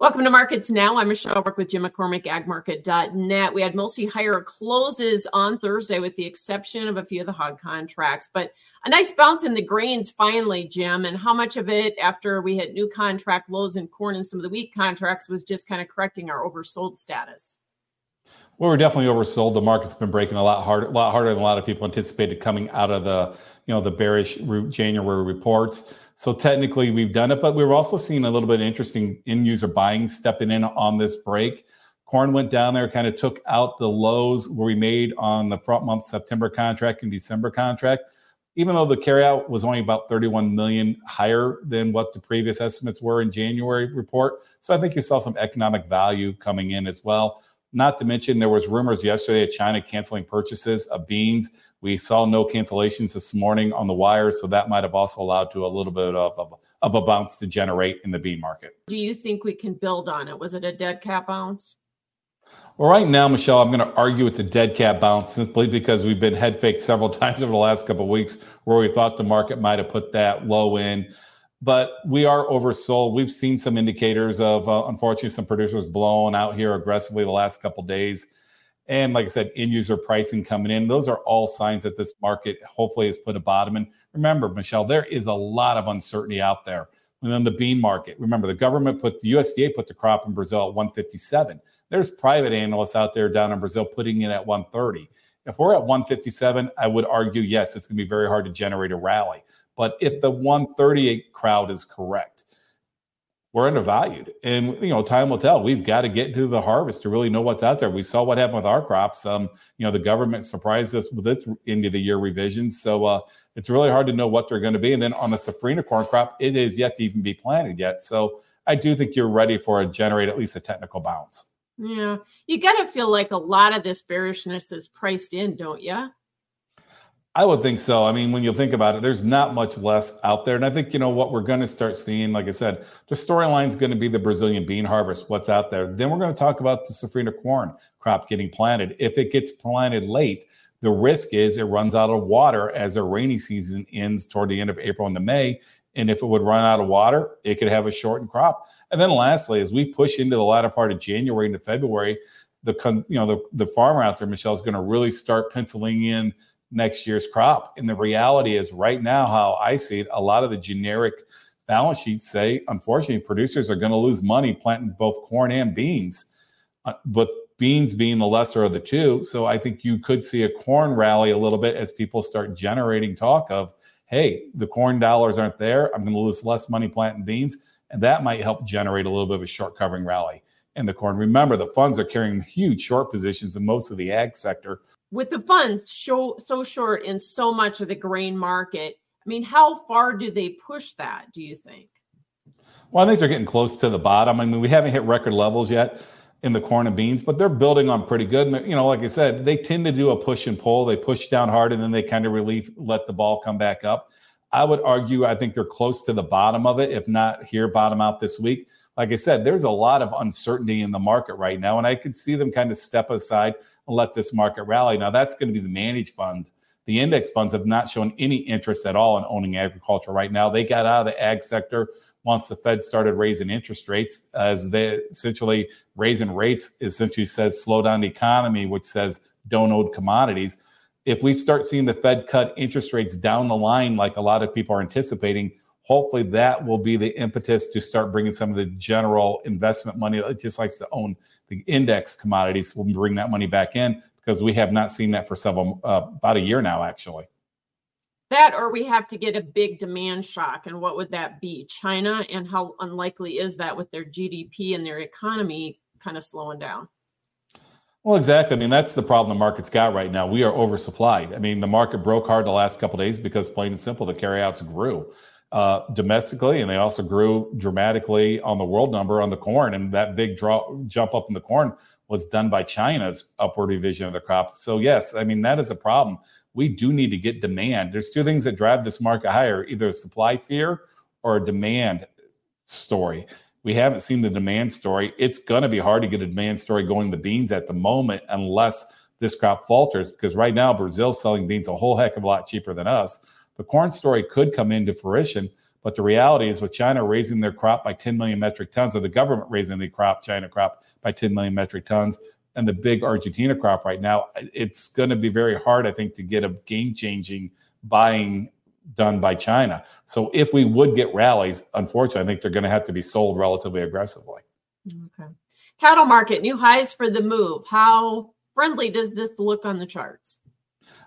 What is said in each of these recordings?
Welcome to Markets Now. I'm Michelle. I work with Jim McCormick, agmarket.net. We had mostly higher closes on Thursday, with the exception of a few of the hog contracts. But a nice bounce in the grains finally, Jim. And how much of it, after we had new contract lows in corn and some of the wheat contracts, was just kind of correcting our oversold status? Well, we're definitely oversold. The market's been breaking a lot harder, a lot harder than a lot of people anticipated coming out of the, you know, the bearish January reports. So technically, we've done it, but we are also seeing a little bit interesting end user buying stepping in on this break. Corn went down there, kind of took out the lows where we made on the front month September contract and December contract. Even though the carryout was only about 31 million higher than what the previous estimates were in January report. So I think you saw some economic value coming in as well. Not to mention, there was rumors yesterday of China canceling purchases of beans. We saw no cancellations this morning on the wire, so that might have also allowed to a little bit of, of, of a bounce to generate in the bean market. Do you think we can build on it? Was it a dead cat bounce? Well, right now, Michelle, I'm going to argue it's a dead cat bounce simply because we've been head faked several times over the last couple of weeks where we thought the market might have put that low in but we are oversold. We've seen some indicators of, uh, unfortunately, some producers blowing out here aggressively the last couple days. And like I said, end user pricing coming in. Those are all signs that this market hopefully has put a bottom in. Remember, Michelle, there is a lot of uncertainty out there. And then the bean market. Remember, the government put the USDA put the crop in Brazil at 157. There's private analysts out there down in Brazil putting it at 130. If we're at 157, I would argue yes, it's going to be very hard to generate a rally. But if the 138 crowd is correct, we're undervalued. And you know, time will tell. We've got to get to the harvest to really know what's out there. We saw what happened with our crops. Um, you know, the government surprised us with its end of the year revisions. So uh, it's really hard to know what they're going to be. And then on the safrinha corn crop, it is yet to even be planted yet. So I do think you're ready for a generate at least a technical bounce. Yeah, you got to feel like a lot of this bearishness is priced in, don't you? I would think so. I mean, when you think about it, there's not much less out there. And I think, you know, what we're going to start seeing, like I said, the storyline is going to be the Brazilian bean harvest, what's out there. Then we're going to talk about the safrinha corn crop getting planted. If it gets planted late, the risk is it runs out of water as the rainy season ends toward the end of April into May. And if it would run out of water, it could have a shortened crop. And then lastly, as we push into the latter part of January into February, the you know the, the farmer out there, Michelle, is going to really start penciling in next year's crop. And the reality is, right now, how I see it, a lot of the generic balance sheets say, unfortunately, producers are going to lose money planting both corn and beans, uh, with beans being the lesser of the two. So I think you could see a corn rally a little bit as people start generating talk of, hey, the corn dollars aren't there. I'm going to lose less money planting beans. And that might help generate a little bit of a short covering rally in the corn. Remember, the funds are carrying huge short positions in most of the ag sector with the funds so, so short in so much of the grain market, I mean, how far do they push that, do you think? Well, I think they're getting close to the bottom. I mean, we haven't hit record levels yet in the corn and beans, but they're building on pretty good. And, You know, like I said, they tend to do a push and pull. They push down hard and then they kind of relieve, let the ball come back up. I would argue, I think they're close to the bottom of it, if not here, bottom out this week. Like I said, there's a lot of uncertainty in the market right now, and I could see them kind of step aside and let this market rally. Now, that's going to be the managed fund. The index funds have not shown any interest at all in owning agriculture right now. They got out of the ag sector once the Fed started raising interest rates, as they essentially raising rates essentially says slow down the economy, which says don't own commodities. If we start seeing the Fed cut interest rates down the line, like a lot of people are anticipating, hopefully that will be the impetus to start bringing some of the general investment money that just likes to own the index commodities will bring that money back in because we have not seen that for several uh, about a year now actually that or we have to get a big demand shock and what would that be china and how unlikely is that with their gdp and their economy kind of slowing down well, exactly. I mean, that's the problem the market's got right now. We are oversupplied. I mean, the market broke hard the last couple days because, plain and simple, the carryouts grew uh, domestically, and they also grew dramatically on the world number on the corn. And that big draw, jump up in the corn was done by China's upward revision of the crop. So yes, I mean that is a problem. We do need to get demand. There's two things that drive this market higher: either supply fear or a demand story. We haven't seen the demand story. It's going to be hard to get a demand story going the beans at the moment unless this crop falters because right now Brazil's selling beans a whole heck of a lot cheaper than us the corn story could come into fruition. But the reality is, with China raising their crop by 10 million metric tons, or the government raising the crop, China crop by 10 million metric tons, and the big Argentina crop right now, it's going to be very hard, I think, to get a game changing buying done by China. So if we would get rallies, unfortunately, I think they're going to have to be sold relatively aggressively. Okay. Cattle market, new highs for the move. How friendly does this look on the charts?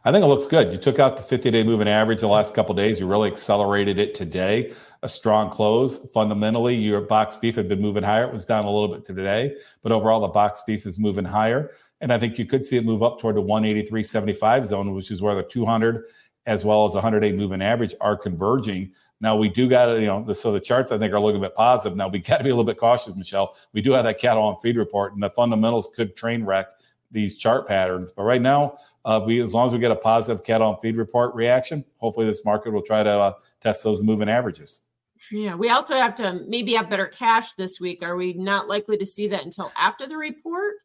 I think it looks good. You took out the 50 day moving average the last couple days. You really accelerated it today. A strong close. Fundamentally, your box beef had been moving higher. It was down a little bit today, but overall, the box beef is moving higher. And I think you could see it move up toward the 183.75 zone, which is where the 200 as well as 100 day moving average are converging. Now we do got to, you know, the, so the charts I think are looking a bit positive. Now we got to be a little bit cautious, Michelle. We do have that cattle on feed report, and the fundamentals could train wreck these chart patterns. But right now, uh, we as long as we get a positive cattle on feed report reaction, hopefully this market will try to uh, test those moving averages. Yeah, we also have to maybe have better cash this week. Are we not likely to see that until after the report?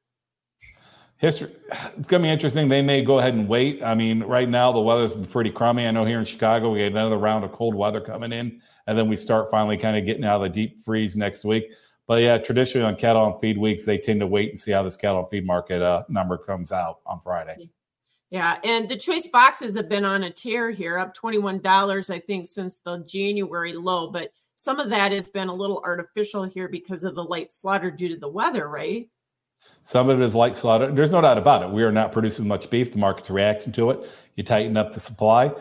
history it's going to be interesting they may go ahead and wait i mean right now the weather's been pretty crummy i know here in chicago we had another round of cold weather coming in and then we start finally kind of getting out of the deep freeze next week but yeah traditionally on cattle on feed weeks they tend to wait and see how this cattle on feed market uh, number comes out on friday yeah and the choice boxes have been on a tear here up $21 i think since the january low but some of that has been a little artificial here because of the light slaughter due to the weather right some of it is light slaughter. There's no doubt about it. We are not producing much beef. The market's reacting to it. You tighten up the supply,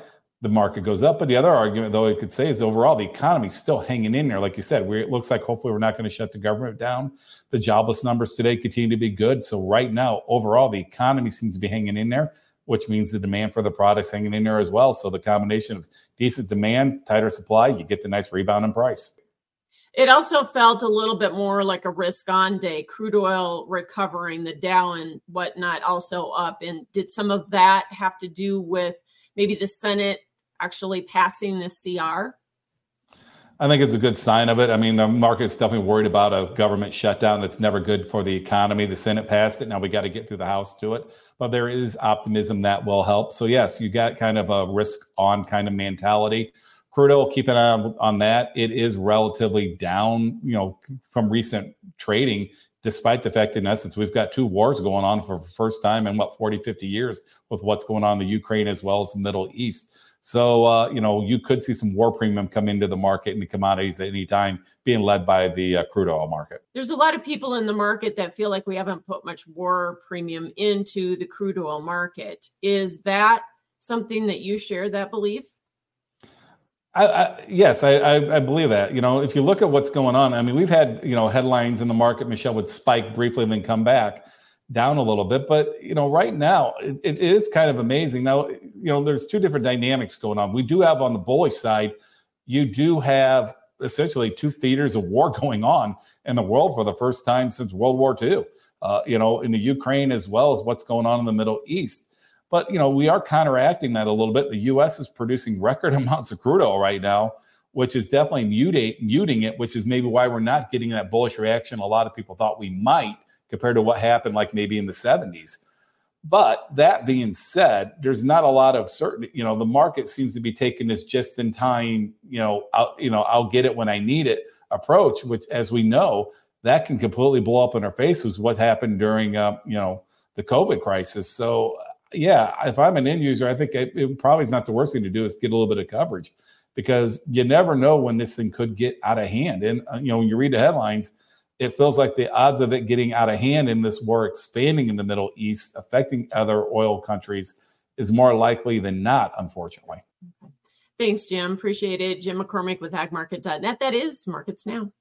the market goes up. But the other argument, though, I could say is overall the economy's still hanging in there. Like you said, it looks like hopefully we're not going to shut the government down. The jobless numbers today continue to be good. So right now, overall, the economy seems to be hanging in there, which means the demand for the products hanging in there as well. So the combination of decent demand, tighter supply, you get the nice rebound in price. It also felt a little bit more like a risk on day. Crude oil recovering, the Dow and whatnot also up. And did some of that have to do with maybe the Senate actually passing this CR? I think it's a good sign of it. I mean, the market's definitely worried about a government shutdown that's never good for the economy. The Senate passed it. Now we got to get through the House to it. But there is optimism that will help. So, yes, you got kind of a risk on kind of mentality. Crude oil, keep an eye on, on that. It is relatively down, you know, from recent trading, despite the fact, in essence, we've got two wars going on for the first time in what 40, 50 years with what's going on in the Ukraine as well as the Middle East. So, uh, you know, you could see some war premium come into the market and the commodities at any time being led by the uh, crude oil market. There's a lot of people in the market that feel like we haven't put much war premium into the crude oil market. Is that something that you share that belief? I, I, yes, I, I, believe that. You know, if you look at what's going on, I mean, we've had you know headlines in the market. Michelle would spike briefly and then come back down a little bit, but you know, right now it, it is kind of amazing. Now, you know, there's two different dynamics going on. We do have on the bullish side, you do have essentially two theaters of war going on in the world for the first time since World War II. Uh, you know, in the Ukraine as well as what's going on in the Middle East. But you know, we are counteracting that a little bit. The U.S. is producing record amounts of crude oil right now, which is definitely mutate, muting it, which is maybe why we're not getting that bullish reaction a lot of people thought we might compared to what happened like maybe in the 70s. But that being said, there's not a lot of certainty. You know, the market seems to be taking this just in time, you know, I'll, you know, I'll get it when I need it approach, which as we know, that can completely blow up in our faces what happened during, uh, you know, the COVID crisis. So yeah, if I'm an end user, I think it, it, probably is not the worst thing to do is get a little bit of coverage because you never know when this thing could get out of hand. And uh, you know, when you read the headlines, it feels like the odds of it getting out of hand in this war expanding in the Middle East, affecting other oil countries, is more likely than not, unfortunately. Thanks, Jim. Appreciate it. Jim McCormick with agmarket.net. That is Markets Now.